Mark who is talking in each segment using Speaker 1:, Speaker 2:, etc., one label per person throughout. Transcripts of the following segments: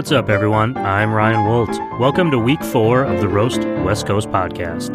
Speaker 1: what's up, everyone? I'm Ryan Wolt. Welcome to week four of the Roast West Coast podcast.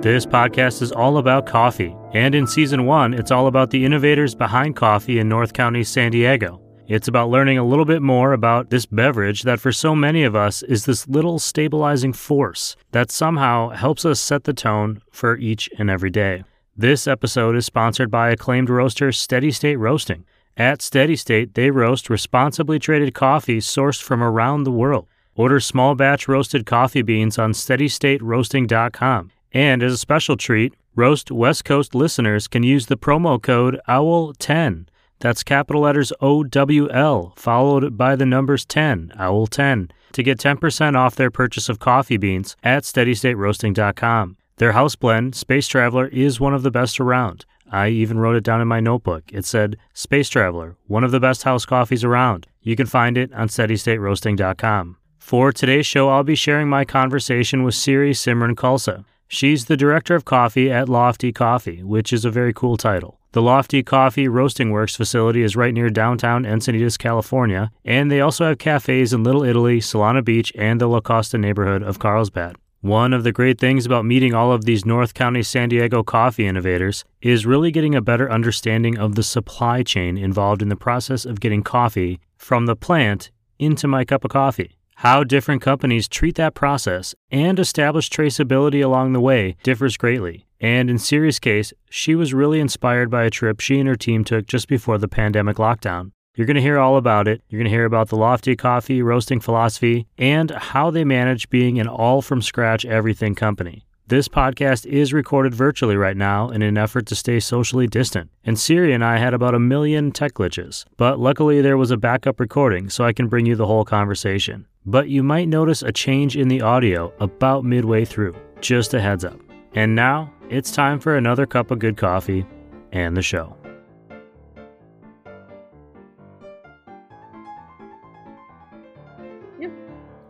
Speaker 1: This podcast is all about coffee, and in season one, it's all about the innovators behind coffee in North County, San Diego. It's about learning a little bit more about this beverage that, for so many of us, is this little stabilizing force that somehow helps us set the tone for each and every day. This episode is sponsored by acclaimed roaster Steady State Roasting. At Steady State, they roast responsibly traded coffee sourced from around the world. Order small batch roasted coffee beans on steadystateroasting.com. And as a special treat, Roast West Coast listeners can use the promo code OWL10. That's capital letters O W L, followed by the numbers 10, OWL10, to get 10% off their purchase of coffee beans at steadystateroasting.com. Their house blend, Space Traveler, is one of the best around. I even wrote it down in my notebook. It said, Space Traveler, one of the best house coffees around. You can find it on steadystateroasting.com. For today's show, I'll be sharing my conversation with Siri Simran Khalsa. She's the director of coffee at Lofty Coffee, which is a very cool title. The Lofty Coffee Roasting Works facility is right near downtown Encinitas, California, and they also have cafes in Little Italy, Solana Beach, and the La Costa neighborhood of Carlsbad. One of the great things about meeting all of these North County San Diego coffee innovators is really getting a better understanding of the supply chain involved in the process of getting coffee from the plant into my cup of coffee. How different companies treat that process and establish traceability along the way differs greatly. And in Siri's case, she was really inspired by a trip she and her team took just before the pandemic lockdown. You're going to hear all about it. You're going to hear about the Lofty Coffee roasting philosophy and how they manage being an all from scratch everything company. This podcast is recorded virtually right now in an effort to stay socially distant. And Siri and I had about a million tech glitches, but luckily there was a backup recording so I can bring you the whole conversation. But you might notice a change in the audio about midway through. Just a heads up. And now it's time for another cup of good coffee and the show.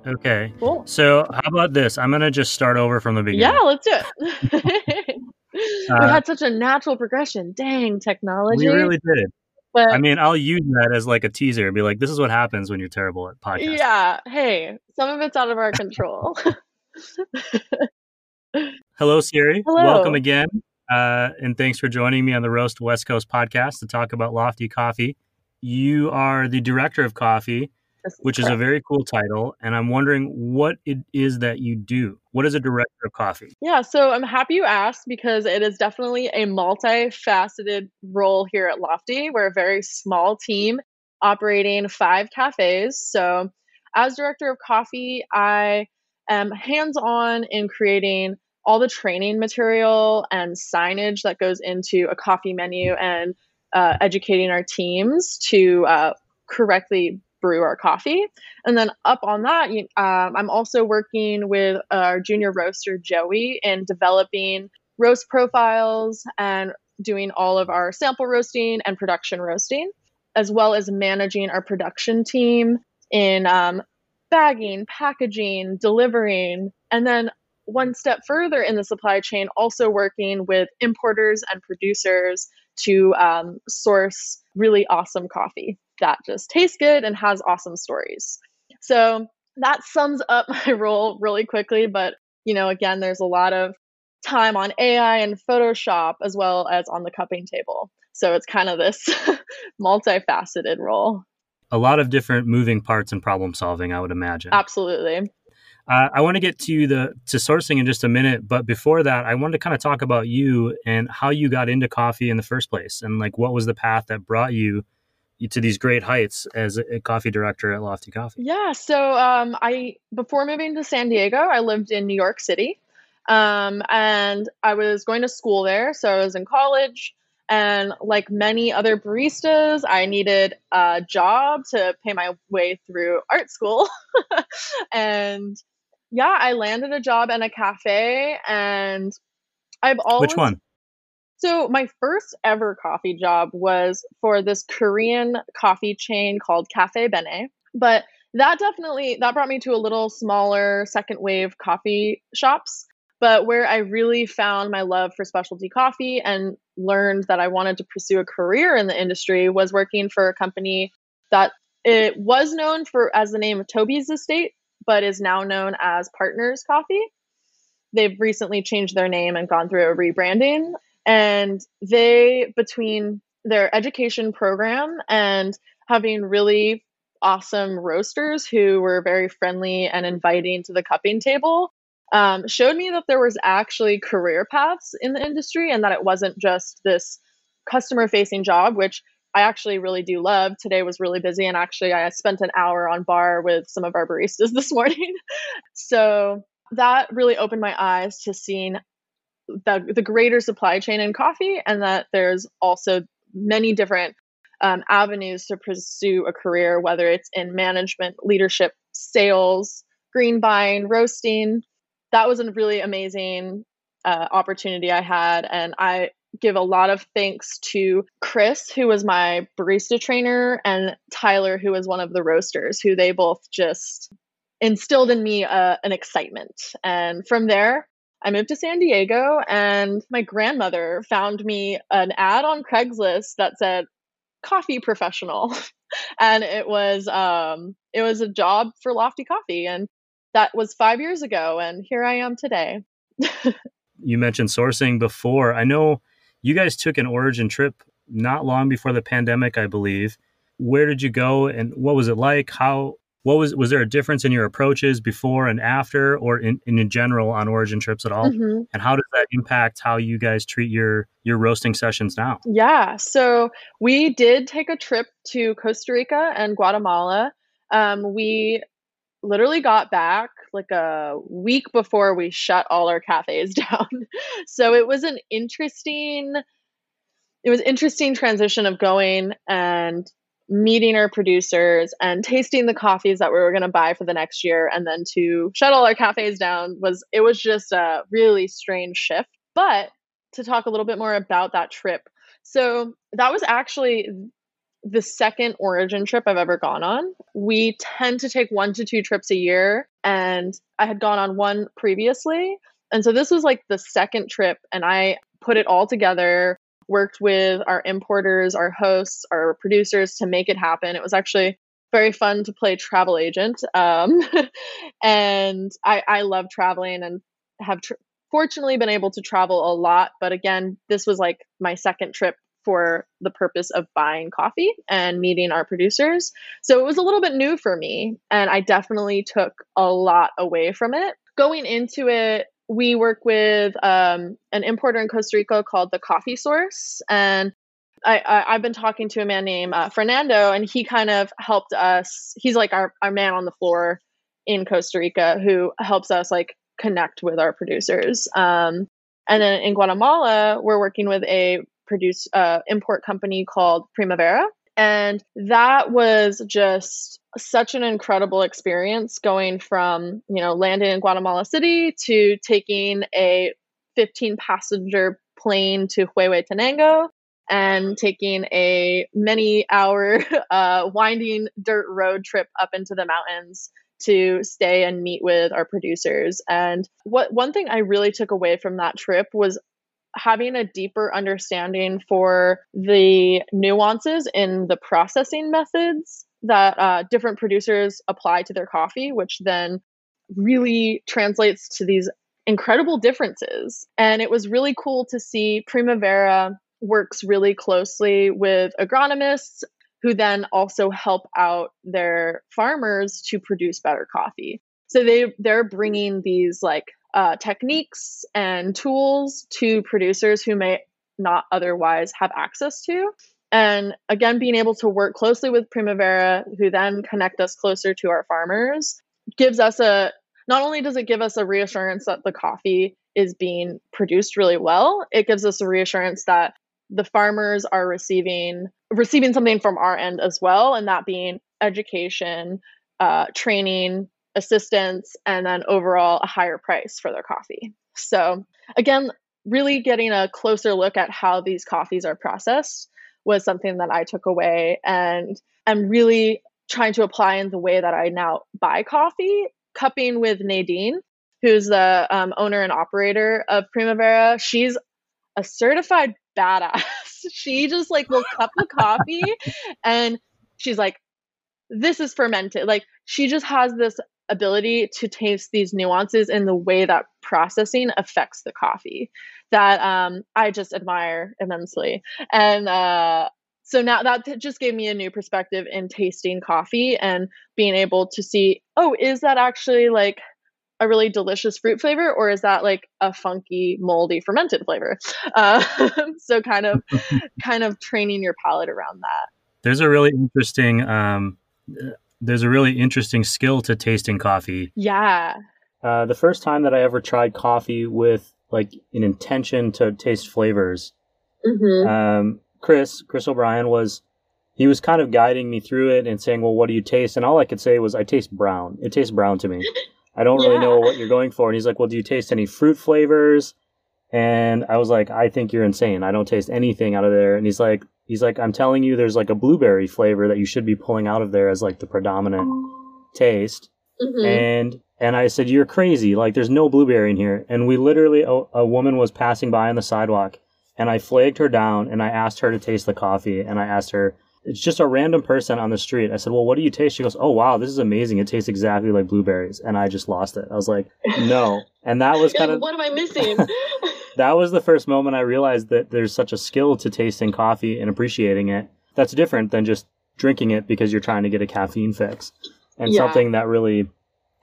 Speaker 1: Okay.
Speaker 2: Cool.
Speaker 1: So how about this? I'm gonna just start over from the beginning.
Speaker 2: Yeah, let's do it. we
Speaker 1: Uh,
Speaker 2: had such a natural progression. Dang, technology.
Speaker 1: we really did.
Speaker 2: but
Speaker 1: I mean, I'll use that as like a teaser. Be like, this is what happens when you're terrible at podcasting.
Speaker 2: yeah, hey, some of it's out of our control.
Speaker 1: Hello, Siri.
Speaker 2: Hello.
Speaker 1: Welcome again. Uh, and thanks for joining me on the Roast West Coast podcast to talk about Lofty Coffee. You are the director of coffee, which is a very cool title. And I'm wondering what it is that you do. What is a director of coffee?
Speaker 2: Yeah, so I'm happy you asked because it is definitely a multifaceted role here at Lofty. We're a very small team operating five cafes. So, as director of coffee, I am hands on in creating all the training material and signage that goes into a coffee menu and uh, educating our teams to uh, correctly brew our coffee. And then up on that, um, I'm also working with our junior roaster, Joey, in developing roast profiles and doing all of our sample roasting and production roasting, as well as managing our production team in um, bagging, packaging, delivering, and then one step further in the supply chain, also working with importers and producers to um, source really awesome coffee that just tastes good and has awesome stories. So that sums up my role really quickly. But, you know, again, there's a lot of time on AI and Photoshop as well as on the cupping table. So it's kind of this multifaceted role.
Speaker 1: A lot of different moving parts and problem solving, I would imagine.
Speaker 2: Absolutely.
Speaker 1: Uh, I want to get to the to sourcing in just a minute, but before that, I wanted to kind of talk about you and how you got into coffee in the first place, and like what was the path that brought you to these great heights as a coffee director at Lofty Coffee.
Speaker 2: Yeah. So um, I before moving to San Diego, I lived in New York City, um, and I was going to school there. So I was in college, and like many other baristas, I needed a job to pay my way through art school, and yeah, I landed a job in a cafe, and I've always
Speaker 1: Which one?
Speaker 2: so my first ever coffee job was for this Korean coffee chain called Cafe Bene. But that definitely that brought me to a little smaller second wave coffee shops. But where I really found my love for specialty coffee and learned that I wanted to pursue a career in the industry was working for a company that it was known for as the name of Toby's Estate, but is now known as Partners Coffee. They've recently changed their name and gone through a rebranding. And they, between their education program and having really awesome roasters who were very friendly and inviting to the cupping table, um, showed me that there was actually career paths in the industry and that it wasn't just this customer facing job, which I actually really do love. Today was really busy, and actually, I spent an hour on bar with some of our baristas this morning. so that really opened my eyes to seeing the, the greater supply chain in coffee, and that there's also many different um, avenues to pursue a career, whether it's in management, leadership, sales, green buying, roasting. That was a really amazing uh, opportunity I had, and I give a lot of thanks to Chris, who was my barista trainer, and Tyler, who was one of the roasters, who they both just instilled in me uh, an excitement. And from there, I moved to San Diego, and my grandmother found me an ad on Craigslist that said coffee professional. and it was um, it was a job for Lofty Coffee, and that was five years ago, and here I am today.
Speaker 1: you mentioned sourcing before. I know you guys took an origin trip not long before the pandemic, I believe. Where did you go and what was it like? How what was was there a difference in your approaches before and after or in, in general on origin trips at all? Mm-hmm. And how does that impact how you guys treat your your roasting sessions now?
Speaker 2: Yeah, so we did take a trip to Costa Rica and Guatemala. Um, we literally got back like a week before we shut all our cafes down. so it was an interesting it was interesting transition of going and meeting our producers and tasting the coffees that we were going to buy for the next year and then to shut all our cafes down was it was just a really strange shift but to talk a little bit more about that trip so that was actually the second origin trip I've ever gone on. We tend to take one to two trips a year, and I had gone on one previously. And so this was like the second trip, and I put it all together, worked with our importers, our hosts, our producers to make it happen. It was actually very fun to play travel agent. Um, and I, I love traveling and have tr- fortunately been able to travel a lot. But again, this was like my second trip for the purpose of buying coffee and meeting our producers. So it was a little bit new for me, and I definitely took a lot away from it. Going into it, we work with um, an importer in Costa Rica called the Coffee Source, and I, have been talking to a man named uh, Fernando, and he kind of helped us. He's like our, our man on the floor in Costa Rica who helps us like connect with our producers. Um, and then in Guatemala, we're working with a produce uh, import company called Primavera. And that was just such an incredible experience going from, you know, landing in Guatemala City to taking a 15 passenger plane to Huehuetenango and taking a many hour uh, winding dirt road trip up into the mountains to stay and meet with our producers. And what one thing I really took away from that trip was having a deeper understanding for the nuances in the processing methods that uh, different producers apply to their coffee, which then really translates to these incredible differences. And it was really cool to see Primavera works really closely with agronomists who then also help out their farmers to produce better coffee. So they they're bringing these like uh, techniques and tools to producers who may not otherwise have access to. And again, being able to work closely with Primavera, who then connect us closer to our farmers, gives us a not only does it give us a reassurance that the coffee is being produced really well, it gives us a reassurance that the farmers are receiving receiving something from our end as well, and that being education, uh, training, assistance, and then overall a higher price for their coffee. So, again, really getting a closer look at how these coffees are processed was something that I took away and I'm really trying to apply in the way that I now buy coffee, cupping with Nadine, who's the um, owner and operator of Primavera. She's a certified badass. she just like will cup the coffee and she's like, this is fermented. Like she just has this ability to taste these nuances in the way that processing affects the coffee that um, I just admire immensely. And uh, so now that just gave me a new perspective in tasting coffee and being able to see, oh, is that actually like a really delicious fruit flavor or is that like a funky moldy fermented flavor uh, so kind of kind of training your palate around that
Speaker 1: there's a really interesting um, there's a really interesting skill to tasting coffee
Speaker 2: yeah
Speaker 1: uh, the first time that i ever tried coffee with like an intention to taste flavors
Speaker 2: mm-hmm.
Speaker 1: um, chris chris o'brien was he was kind of guiding me through it and saying well what do you taste and all i could say was i taste brown it tastes brown to me I don't really know what you're going for. And he's like, Well, do you taste any fruit flavors? And I was like, I think you're insane. I don't taste anything out of there. And he's like, he's like, I'm telling you, there's like a blueberry flavor that you should be pulling out of there as like the predominant taste.
Speaker 2: Mm-hmm.
Speaker 1: And and I said, you're crazy. Like, there's no blueberry in here. And we literally, a, a woman was passing by on the sidewalk, and I flagged her down, and I asked her to taste the coffee, and I asked her, it's just a random person on the street. I said, "Well, what do you taste?" She goes, "Oh, wow, this is amazing. It tastes exactly like blueberries." And I just lost it. I was like, "No." And that was kind of
Speaker 2: what am I missing?
Speaker 1: that was the first moment I realized that there's such a skill to tasting coffee and appreciating it. That's different than just drinking it because you're trying to get a caffeine fix. And yeah. something that really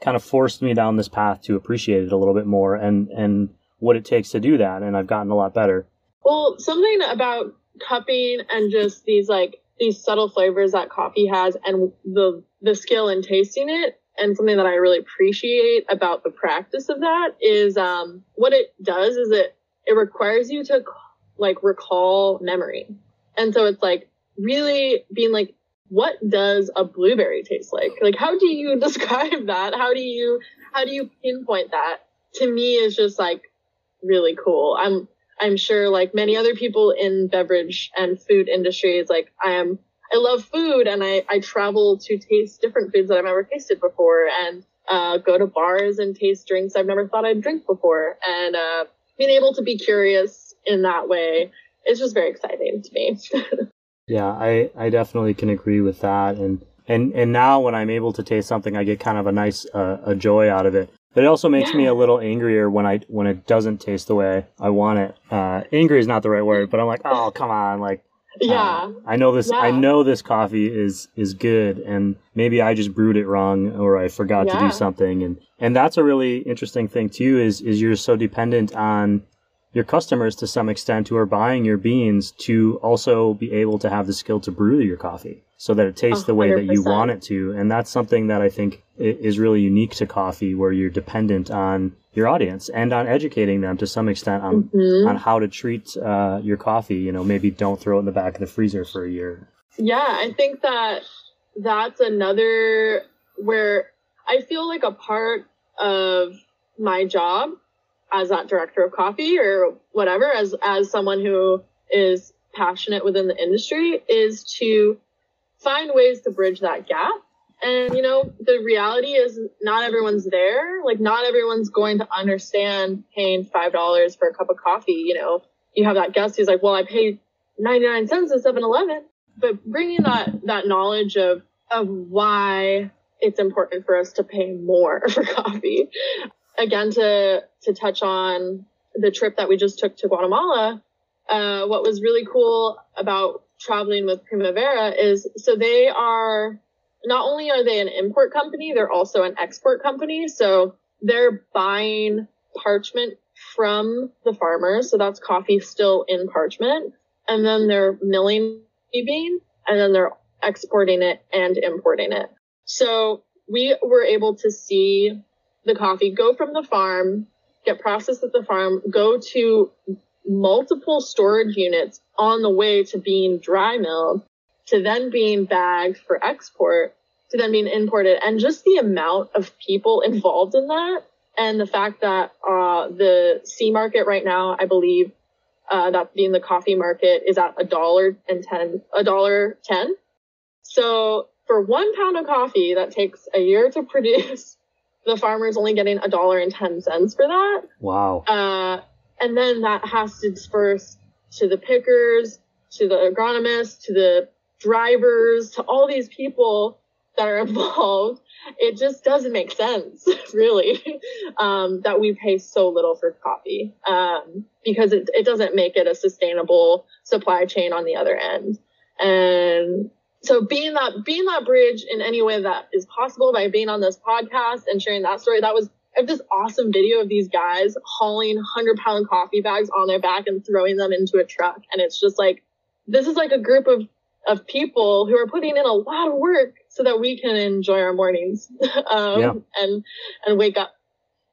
Speaker 1: kind of forced me down this path to appreciate it a little bit more and and what it takes to do that and I've gotten a lot better.
Speaker 2: Well, something about cupping and just these like these subtle flavors that coffee has and the the skill in tasting it and something that I really appreciate about the practice of that is um, what it does is it it requires you to like recall memory. And so it's like really being like what does a blueberry taste like? Like how do you describe that? How do you how do you pinpoint that? To me is just like really cool. I'm I'm sure like many other people in beverage and food industries, like I am, I love food and I, I travel to taste different foods that I've never tasted before and, uh, go to bars and taste drinks I've never thought I'd drink before. And, uh, being able to be curious in that way is just very exciting to me.
Speaker 1: yeah, I, I definitely can agree with that. And, and, and now when I'm able to taste something, I get kind of a nice, uh, a joy out of it. But it also makes yeah. me a little angrier when I when it doesn't taste the way I want it. Uh, angry is not the right word, but I'm like, oh come on, like
Speaker 2: uh, yeah.
Speaker 1: I know this. Yeah. I know this coffee is is good, and maybe I just brewed it wrong, or I forgot yeah. to do something, and and that's a really interesting thing too. Is is you're so dependent on your customers to some extent who are buying your beans to also be able to have the skill to brew your coffee so that it tastes 100%. the way that you want it to. And that's something that I think is really unique to coffee where you're dependent on your audience and on educating them to some extent on, mm-hmm. on how to treat uh, your coffee. You know, maybe don't throw it in the back of the freezer for a year.
Speaker 2: Yeah, I think that that's another where I feel like a part of my job as that director of coffee or whatever, as as someone who is passionate within the industry, is to find ways to bridge that gap. And you know, the reality is not everyone's there. Like not everyone's going to understand paying five dollars for a cup of coffee. You know, you have that guest who's like, "Well, I paid ninety nine cents at 7-Eleven. But bringing that that knowledge of of why it's important for us to pay more for coffee again to to touch on the trip that we just took to Guatemala, uh, what was really cool about traveling with Primavera is so they are not only are they an import company, they're also an export company. So they're buying parchment from the farmers. So that's coffee still in parchment. And then they're milling the bean and then they're exporting it and importing it. So we were able to see the coffee, go from the farm, get processed at the farm, go to multiple storage units on the way to being dry milled, to then being bagged for export, to then being imported. And just the amount of people involved in that and the fact that uh, the C market right now, I believe, uh, that being the coffee market is at a dollar and ten, a dollar ten. So for one pound of coffee that takes a year to produce, the farmer's only getting a dollar and 10 cents for that.
Speaker 1: Wow.
Speaker 2: Uh, and then that has to disperse to the pickers, to the agronomists, to the drivers, to all these people that are involved, it just doesn't make sense, really, um, that we pay so little for coffee um, because it, it doesn't make it a sustainable supply chain on the other end. And so being that being that bridge in any way that is possible by being on this podcast and sharing that story, that was I have this awesome video of these guys hauling 100 pound coffee bags on their back and throwing them into a truck. And it's just like, this is like a group of, of people who are putting in a lot of work so that we can enjoy our mornings um, yeah. and, and wake up.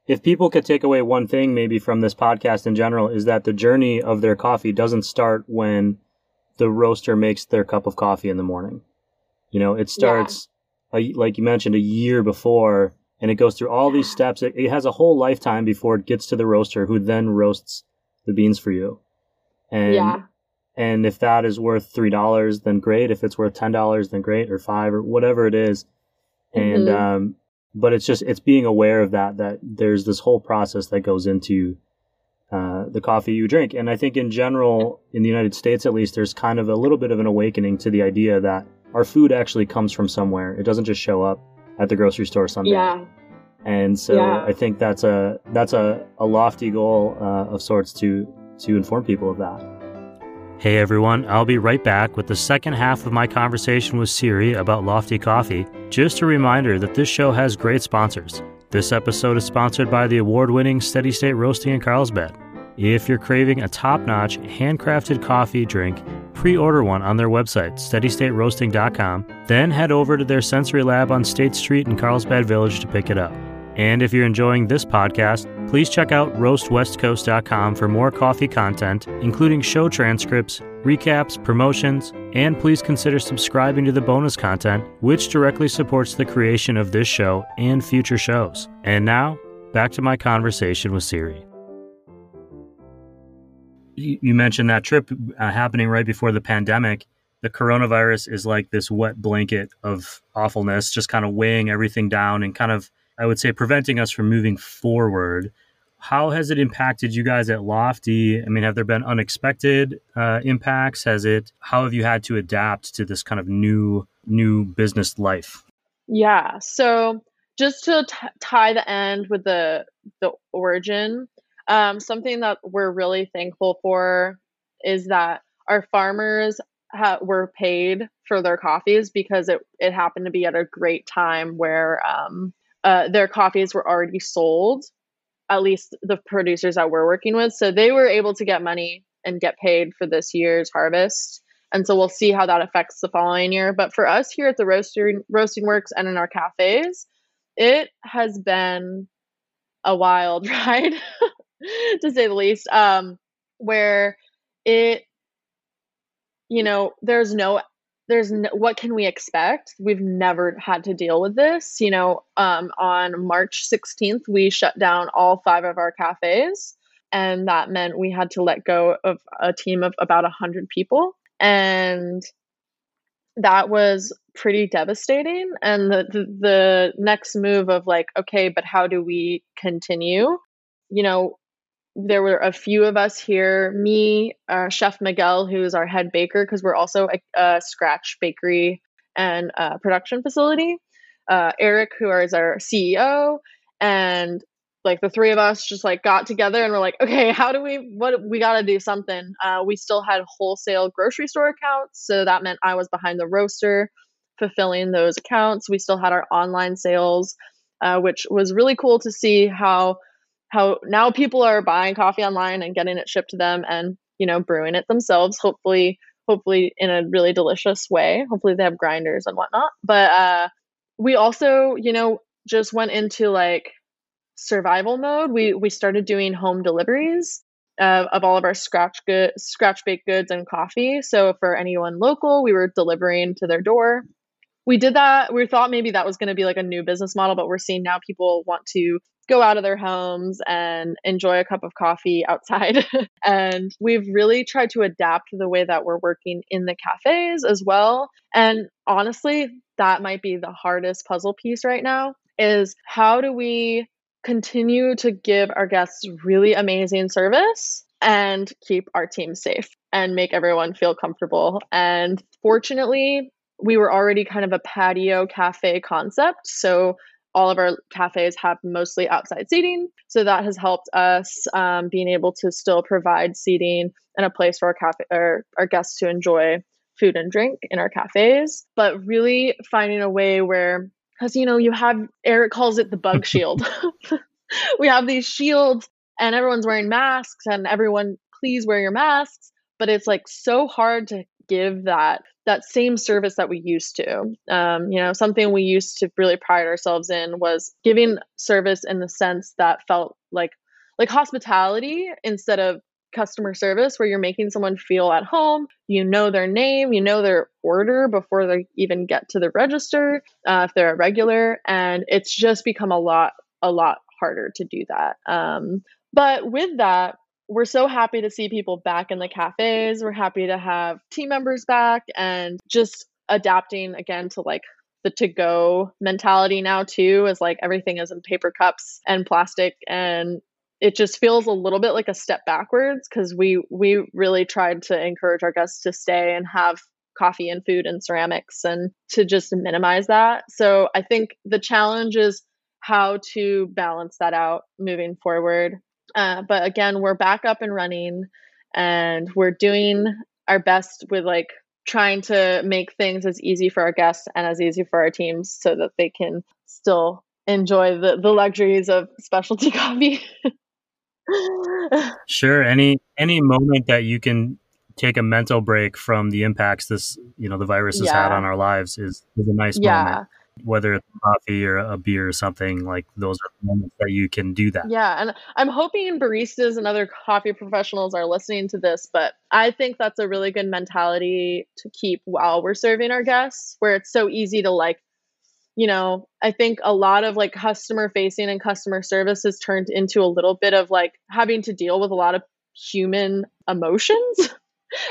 Speaker 1: If people could take away one thing maybe from this podcast in general is that the journey of their coffee doesn't start when the roaster makes their cup of coffee in the morning. You know, it starts, yeah. a, like you mentioned, a year before and it goes through all these steps. It, it, has a whole lifetime before it gets to the roaster, who then roasts the beans for you. And yeah. And if that is worth three dollars, then great. If it's worth ten dollars, then great, or five, or whatever it is. And mm-hmm. um, but it's just it's being aware of that that there's this whole process that goes into uh, the coffee you drink. And I think in general, in the United States at least, there's kind of a little bit of an awakening to the idea that our food actually comes from somewhere. It doesn't just show up at the grocery store someday.
Speaker 2: Yeah.
Speaker 1: And so yeah. I think that's a that's a, a lofty goal uh, of sorts to to inform people of that. Hey everyone, I'll be right back with the second half of my conversation with Siri about Lofty Coffee. Just a reminder that this show has great sponsors. This episode is sponsored by the award winning Steady State Roasting in Carlsbad. If you're craving a top notch, handcrafted coffee drink, pre order one on their website, steadystateroasting.com, then head over to their sensory lab on State Street in Carlsbad Village to pick it up. And if you're enjoying this podcast, please check out roastwestcoast.com for more coffee content, including show transcripts, recaps, promotions, and please consider subscribing to the bonus content, which directly supports the creation of this show and future shows. And now, back to my conversation with Siri you mentioned that trip uh, happening right before the pandemic. The coronavirus is like this wet blanket of awfulness, just kind of weighing everything down and kind of, I would say, preventing us from moving forward. How has it impacted you guys at Lofty? I mean, have there been unexpected uh, impacts? Has it? How have you had to adapt to this kind of new new business life?
Speaker 2: Yeah. So just to t- tie the end with the the origin, um, something that we're really thankful for is that our farmers ha- were paid for their coffees because it, it happened to be at a great time where um, uh, their coffees were already sold, at least the producers that we're working with. So they were able to get money and get paid for this year's harvest. And so we'll see how that affects the following year. But for us here at the roasting roasting works and in our cafes, it has been a wild ride. to say the least. Um, where it, you know, there's no, there's no, what can we expect? We've never had to deal with this. You know, um, on March 16th, we shut down all five of our cafes, and that meant we had to let go of a team of about 100 people. And that was pretty devastating and the, the, the next move of like okay but how do we continue you know there were a few of us here. Me uh, chef miguel who's our head baker because we're also a, a, scratch bakery and uh, production facility. Uh, eric who is our ceo and like the three of us just like got together and we're like okay how do we what we got to do something. Uh, we still had wholesale grocery store accounts so that meant i was behind the roaster fulfilling those accounts. We still had our online sales uh, which was really cool to see how how now people are buying coffee online and getting it shipped to them and you know brewing it themselves hopefully hopefully in a really delicious way. Hopefully they have grinders and whatnot. But uh we also you know just went into like survival mode. We we started doing home deliveries uh, of all of our scratch good scratch baked goods and coffee. So for anyone local we were delivering to their door. We did that. We thought maybe that was going to be like a new business model but we're seeing now people want to go out of their homes and enjoy a cup of coffee outside. and we've really tried to adapt the way that we're working in the cafes as well. And honestly, that might be the hardest puzzle piece right now is how do we continue to give our guests really amazing service and keep our team safe and make everyone feel comfortable. And fortunately, we were already kind of a patio cafe concept. So all of our cafes have mostly outside seating. So that has helped us um, being able to still provide seating and a place for our cafe or our guests to enjoy food and drink in our cafes, but really finding a way where because you know you have Eric calls it the bug shield. we have these shields and everyone's wearing masks and everyone please wear your masks, but it's like so hard to give that that same service that we used to. Um, you know, something we used to really pride ourselves in was giving service in the sense that felt like like hospitality instead of customer service where you're making someone feel at home you know their name you know their order before they even get to the register uh, if they're a regular and it's just become a lot a lot harder to do that um, but with that we're so happy to see people back in the cafes. We're happy to have team members back and just adapting again to like the to go mentality now too is like everything is in paper cups and plastic and it just feels a little bit like a step backwards because we we really tried to encourage our guests to stay and have coffee and food and ceramics and to just minimize that. So I think the challenge is how to balance that out moving forward. Uh, but again, we're back up and running and we're doing our best with like trying to make things as easy for our guests and as easy for our teams so that they can still enjoy the, the luxuries of specialty coffee.
Speaker 1: sure. Any any moment that you can take a mental break from the impacts this you know the virus has yeah. had on our lives is, is a nice yeah. moment whether it's coffee or a beer or something like those are moments that you can do that.
Speaker 2: Yeah and i'm hoping baristas and other coffee professionals are listening to this but i think that's a really good mentality to keep while we're serving our guests where it's so easy to like you know i think a lot of like customer facing and customer service has turned into a little bit of like having to deal with a lot of human emotions.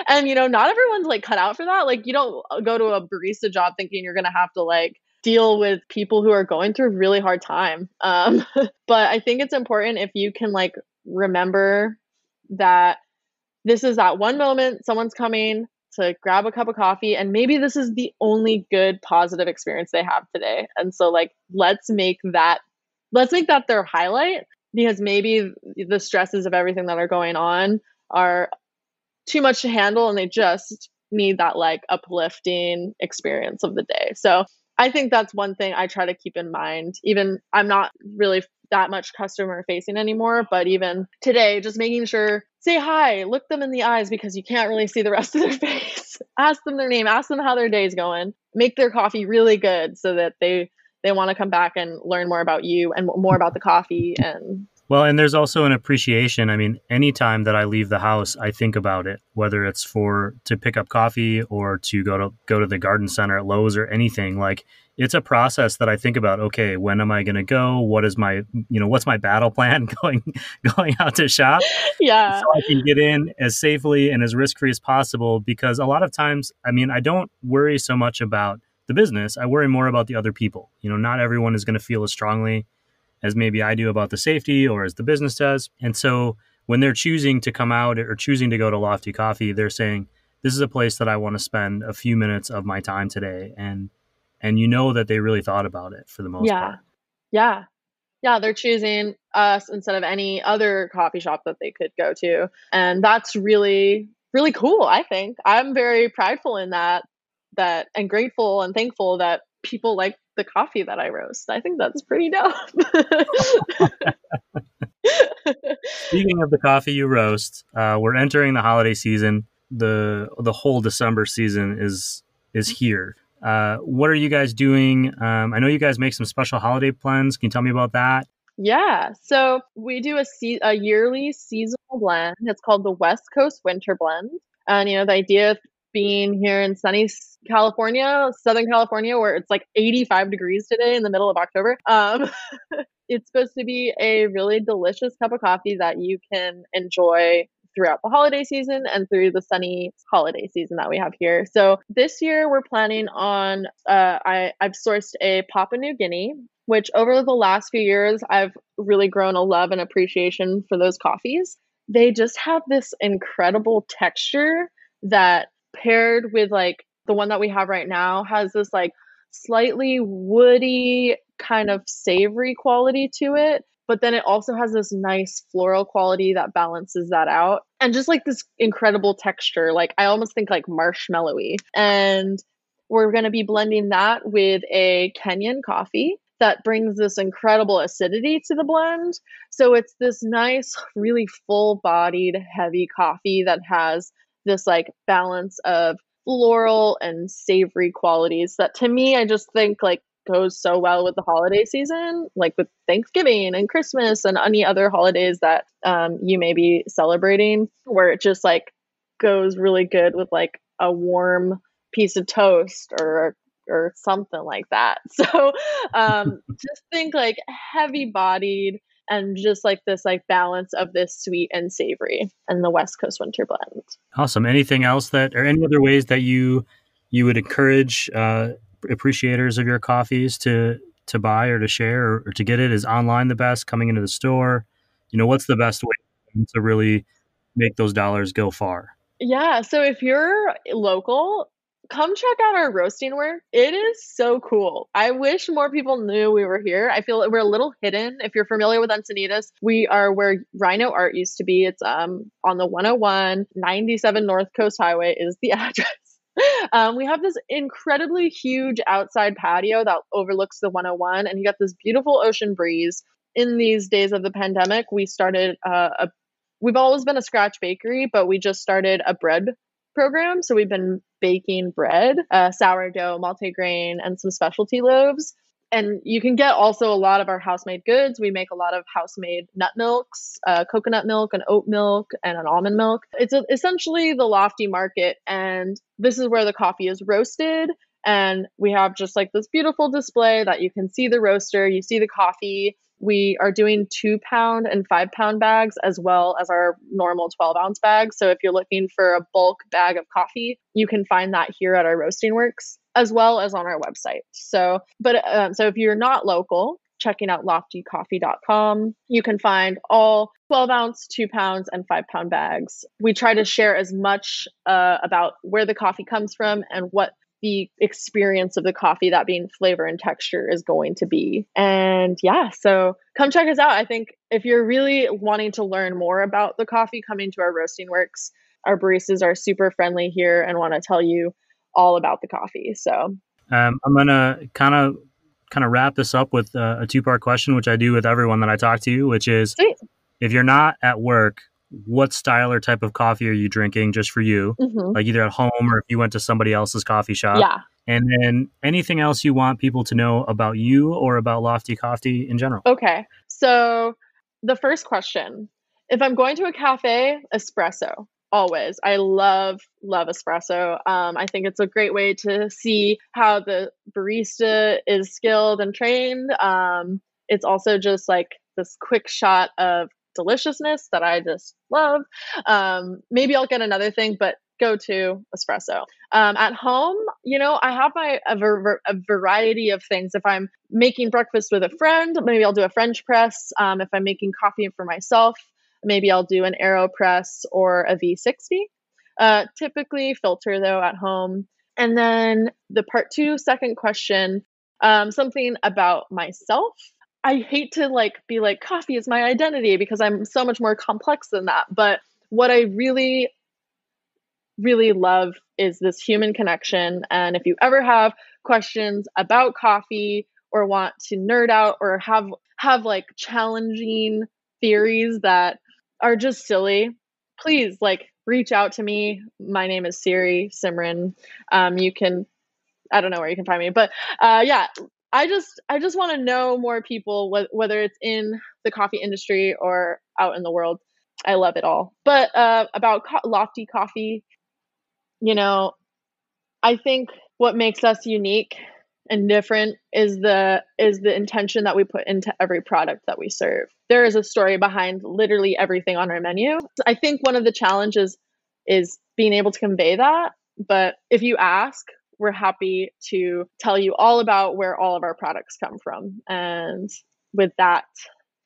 Speaker 2: And you know not everyone's like cut out for that. Like you don't go to a barista job thinking you're gonna have to like deal with people who are going through a really hard time. Um, but I think it's important if you can like remember that this is that one moment someone's coming to grab a cup of coffee and maybe this is the only good positive experience they have today. And so like let's make that let's make that their highlight because maybe the stresses of everything that are going on are too much to handle and they just need that like uplifting experience of the day. So I think that's one thing I try to keep in mind. Even I'm not really that much customer facing anymore, but even today, just making sure say hi, look them in the eyes because you can't really see the rest of their face. ask them their name, ask them how their day's going. Make their coffee really good so that they they want to come back and learn more about you and more about the coffee and
Speaker 1: well, and there's also an appreciation. I mean, anytime that I leave the house, I think about it, whether it's for to pick up coffee or to go to go to the garden center at Lowe's or anything. Like it's a process that I think about. Okay, when am I going to go? What is my, you know, what's my battle plan going going out to shop?
Speaker 2: Yeah,
Speaker 1: so I can get in as safely and as risk free as possible. Because a lot of times, I mean, I don't worry so much about the business. I worry more about the other people. You know, not everyone is going to feel as strongly as maybe I do about the safety or as the business does. And so when they're choosing to come out or choosing to go to Lofty Coffee, they're saying, this is a place that I want to spend a few minutes of my time today. And and you know that they really thought about it for the most
Speaker 2: yeah.
Speaker 1: part.
Speaker 2: Yeah. Yeah, they're choosing us instead of any other coffee shop that they could go to. And that's really really cool, I think. I'm very prideful in that that and grateful and thankful that people like the coffee that I roast. I think that's pretty dope.
Speaker 1: Speaking of the coffee you roast, uh, we're entering the holiday season. the The whole December season is is here. Uh, what are you guys doing? Um, I know you guys make some special holiday plans. Can you tell me about that?
Speaker 2: Yeah, so we do a se- a yearly seasonal blend. It's called the West Coast Winter Blend, and you know the idea being here in sunny California, Southern California, where it's like 85 degrees today in the middle of October. Um, it's supposed to be a really delicious cup of coffee that you can enjoy throughout the holiday season and through the sunny holiday season that we have here. So this year we're planning on uh, I I've sourced a Papua New Guinea, which over the last few years I've really grown a love and appreciation for those coffees. They just have this incredible texture that paired with like The one that we have right now has this like slightly woody kind of savory quality to it but then it also has this nice floral quality that balances that out and just like this incredible texture. Like i almost think like marshmallowy. And we're going to be blending that with a kenyan coffee that brings this incredible acidity to the blend. So it's this nice really full bodied heavy coffee that has this like balance of floral and savory qualities that to me I just think like goes so well with the holiday season, like with Thanksgiving and Christmas and any other holidays that um, you may be celebrating, where it just like goes really good with like a warm piece of toast or or something like that. So um, just think like heavy bodied and just like this like balance of this sweet and savory and the West Coast winter blend.
Speaker 1: Awesome. Anything else that or any other ways that you you would encourage uh, appreciators of your coffees to to buy or to share or, or to get it? Is online the best? Coming into the store? You know, what's the best way to really make those dollars go far?
Speaker 2: Yeah. So if you're local, come check out our roasting work. It is so cool. I wish more people knew we were here. I feel we're a little hidden. If you're familiar with Encinitas, we are where Rhino Art used to be. It's um on the 101 97 North Coast Highway is the address. Um, we have this incredibly huge outside patio that overlooks the 101, and you got this beautiful ocean breeze. In these days of the pandemic, we started uh, a. We've always been a scratch bakery, but we just started a bread program. So we've been baking bread, uh, sourdough, multigrain, and some specialty loaves. And you can get also a lot of our house made goods. We make a lot of house made nut milks, uh, coconut milk, and oat milk, and an almond milk. It's a, essentially the lofty market. And this is where the coffee is roasted. And we have just like this beautiful display that you can see the roaster, you see the coffee, we are doing two pound and five pound bags as well as our normal 12 ounce bags. So if you're looking for a bulk bag of coffee, you can find that here at our roasting works as well as on our website. So, but um, so if you're not local, checking out loftycoffee.com, you can find all 12 ounce, two pounds, and five pound bags. We try to share as much uh, about where the coffee comes from and what the experience of the coffee, that being flavor and texture, is going to be. And yeah, so come check us out. I think if you're really wanting to learn more about the coffee, coming to our roasting works. Our baristas are super friendly here and want to tell you all about the coffee. So
Speaker 1: um, I'm gonna kind of kind of wrap this up with uh, a two part question, which I do with everyone that I talk to, which is Sweet. if you're not at work, what style or type of coffee are you drinking just for you, mm-hmm. like either at home or if you went to somebody else's coffee shop?
Speaker 2: Yeah.
Speaker 1: And then anything else you want people to know about you or about Lofty Coffee in general?
Speaker 2: Okay. So the first question if I'm going to a cafe, espresso. Always. I love, love espresso. Um, I think it's a great way to see how the barista is skilled and trained. Um, it's also just like this quick shot of deliciousness that I just love. Um, maybe I'll get another thing, but go to espresso. Um, at home, you know, I have my a, ver- a, variety of things. If I'm making breakfast with a friend, maybe I'll do a French press. Um, if I'm making coffee for myself, maybe I'll do an AeroPress or a V60. Uh, typically filter though at home. And then the part two, second question, um, something about myself. I hate to like be like coffee is my identity because I'm so much more complex than that. But what I really really love is this human connection and if you ever have questions about coffee or want to nerd out or have have like challenging theories that are just silly please like reach out to me my name is siri simran um, you can i don't know where you can find me but uh, yeah I just I just want to know more people wh- whether it's in the coffee industry or out in the world. I love it all. But uh, about co- Lofty Coffee, you know, I think what makes us unique and different is the is the intention that we put into every product that we serve. There is a story behind literally everything on our menu. I think one of the challenges is being able to convey that. But if you ask, we're happy to tell you all about where all of our products come from. And with that,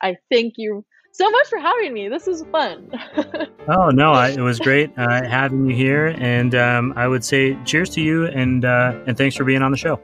Speaker 2: I thank you so much for having me. This is fun.
Speaker 1: oh no, I, it was great uh, having you here, and um, I would say cheers to you, and uh, and thanks for being on the show.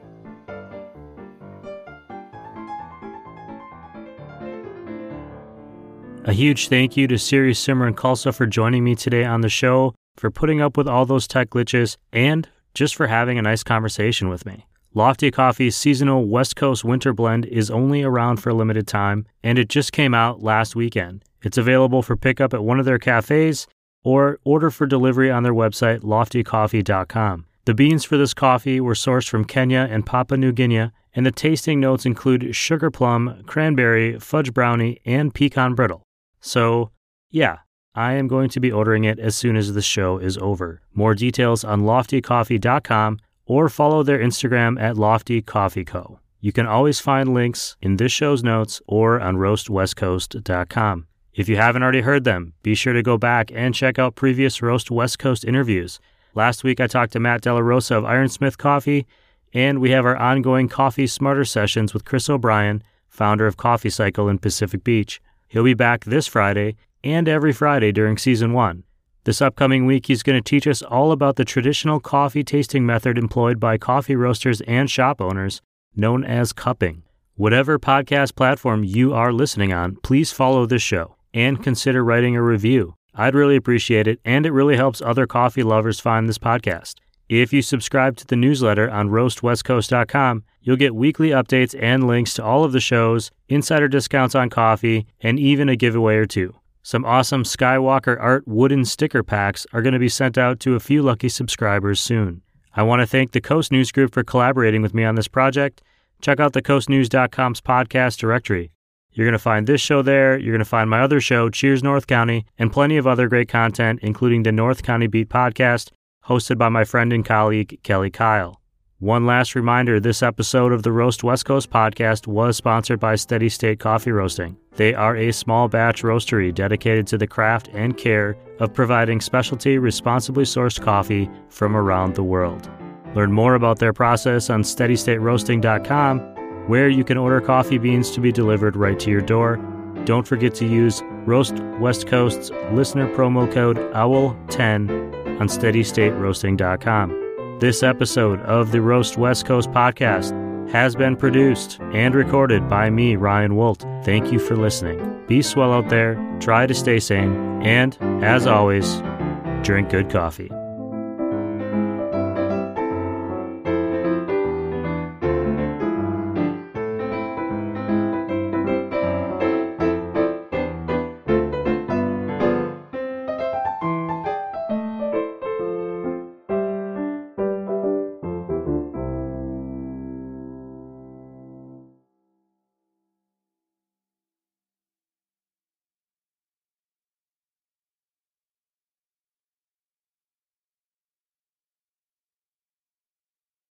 Speaker 1: A huge thank you to Siri Simran Khalsa for joining me today on the show, for putting up with all those tech glitches, and just for having a nice conversation with me. Lofty Coffee's seasonal West Coast winter blend is only around for a limited time, and it just came out last weekend. It's available for pickup at one of their cafes or order for delivery on their website, loftycoffee.com. The beans for this coffee were sourced from Kenya and Papua New Guinea, and the tasting notes include sugar plum, cranberry, fudge brownie, and pecan brittle. So, yeah, I am going to be ordering it as soon as the show is over. More details on loftycoffee.com or follow their Instagram at Lofty Coffee Co. You can always find links in this show's notes or on roastwestcoast.com. If you haven't already heard them, be sure to go back and check out previous Roast West Coast interviews. Last week I talked to Matt Della Rosa of Ironsmith Coffee, and we have our ongoing Coffee Smarter sessions with Chris O'Brien, founder of Coffee Cycle in Pacific Beach. He'll be back this Friday and every Friday during season one. This upcoming week, he's going to teach us all about the traditional coffee tasting method employed by coffee roasters and shop owners, known as cupping. Whatever podcast platform you are listening on, please follow this show and consider writing a review. I'd really appreciate it, and it really helps other coffee lovers find this podcast. If you subscribe to the newsletter on roastwestcoast.com, you'll get weekly updates and links to all of the shows, insider discounts on coffee, and even a giveaway or two. Some awesome Skywalker art wooden sticker packs are going to be sent out to a few lucky subscribers soon. I want to thank the Coast News Group for collaborating with me on this project. Check out the coastnews.com's podcast directory. You're going to find this show there. You're going to find my other show, Cheers North County, and plenty of other great content, including the North County Beat podcast, hosted by my friend and colleague, Kelly Kyle. One last reminder this episode of the Roast West Coast podcast was sponsored by Steady State Coffee Roasting. They are a small batch roastery dedicated to the craft and care of providing specialty, responsibly sourced coffee from around the world. Learn more about their process on steadystateroasting.com, where you can order coffee beans to be delivered right to your door. Don't forget to use Roast West Coast's listener promo code OWL10 on steadystateroasting.com. This episode of the Roast West Coast podcast has been produced and recorded by me, Ryan Woldt. Thank you for listening. Be swell out there, try to stay sane, and, as always, drink good coffee.